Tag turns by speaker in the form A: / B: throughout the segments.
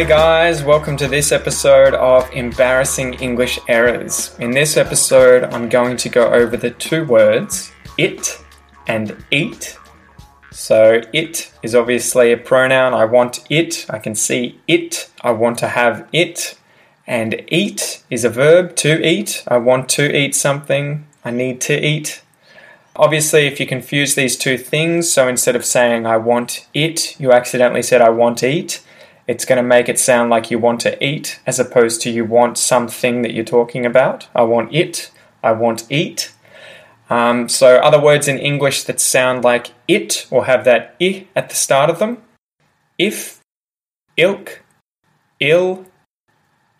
A: G'day, guys. Welcome to this episode of Embarrassing English Errors. In this episode, I'm going to go over the two words it and eat. So, it is obviously a pronoun. I want it. I can see it. I want to have it. And eat is a verb to eat. I want to eat something. I need to eat. Obviously, if you confuse these two things, so instead of saying I want it, you accidentally said I want eat it's going to make it sound like you want to eat as opposed to you want something that you're talking about. I want it. I want eat. Um, so, other words in English that sound like it or have that i at the start of them if, ilk, ill,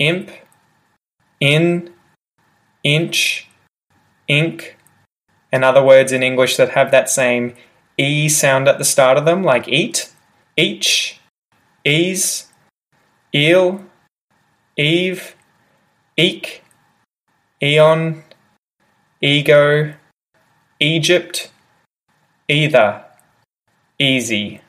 A: imp, in, inch, ink, and other words in English that have that same e sound at the start of them, like eat, each, ease, eel, eve, eek, eon, ego, Egypt, either, easy.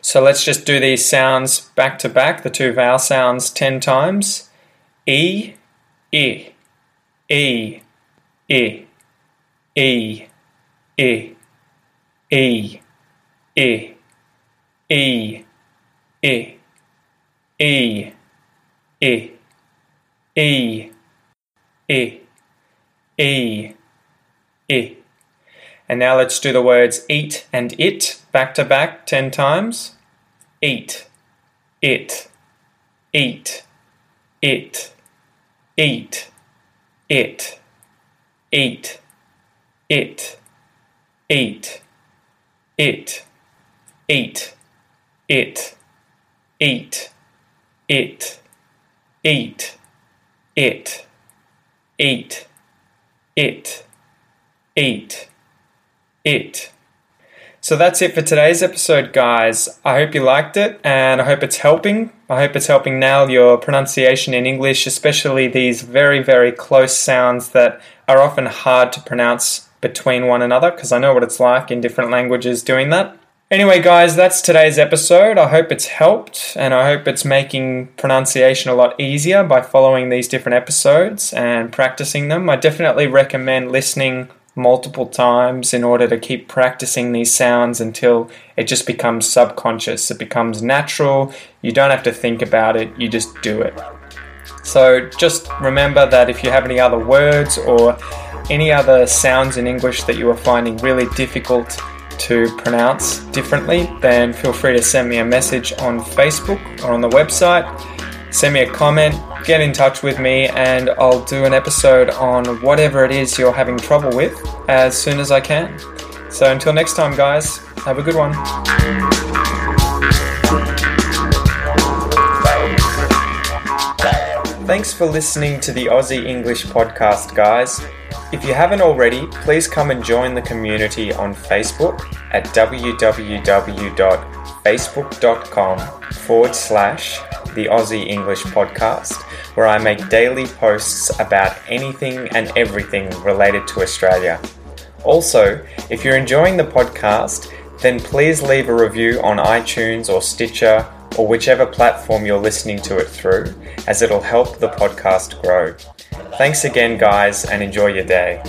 A: So let's just do these sounds back to back, the two vowel sounds 10 times. E, E, E, E, E, E, E, E, E, E, E, E, E, E, E, E. And now let's do the words eat and it back to back 10 times. Eat, it, eat, it, eat, it, eat, it, eat, it, eat, it eat, it, eat, it, eat, it, eat, it. So that's it for today's episode, guys. I hope you liked it and I hope it's helping. I hope it's helping nail your pronunciation in English, especially these very, very close sounds that are often hard to pronounce between one another because I know what it's like in different languages doing that. Anyway, guys, that's today's episode. I hope it's helped and I hope it's making pronunciation a lot easier by following these different episodes and practicing them. I definitely recommend listening multiple times in order to keep practicing these sounds until it just becomes subconscious. It becomes natural. You don't have to think about it, you just do it. So just remember that if you have any other words or any other sounds in English that you are finding really difficult, to pronounce differently, then feel free to send me a message on Facebook or on the website. Send me a comment, get in touch with me, and I'll do an episode on whatever it is you're having trouble with as soon as I can. So until next time, guys, have a good one. Thanks for listening to the Aussie English podcast, guys. If you haven't already, please come and join the community on Facebook at www.facebook.com forward slash the Aussie English Podcast, where I make daily posts about anything and everything related to Australia. Also, if you're enjoying the podcast, then please leave a review on iTunes or Stitcher or whichever platform you're listening to it through, as it'll help the podcast grow. Thanks again, guys, and enjoy your day.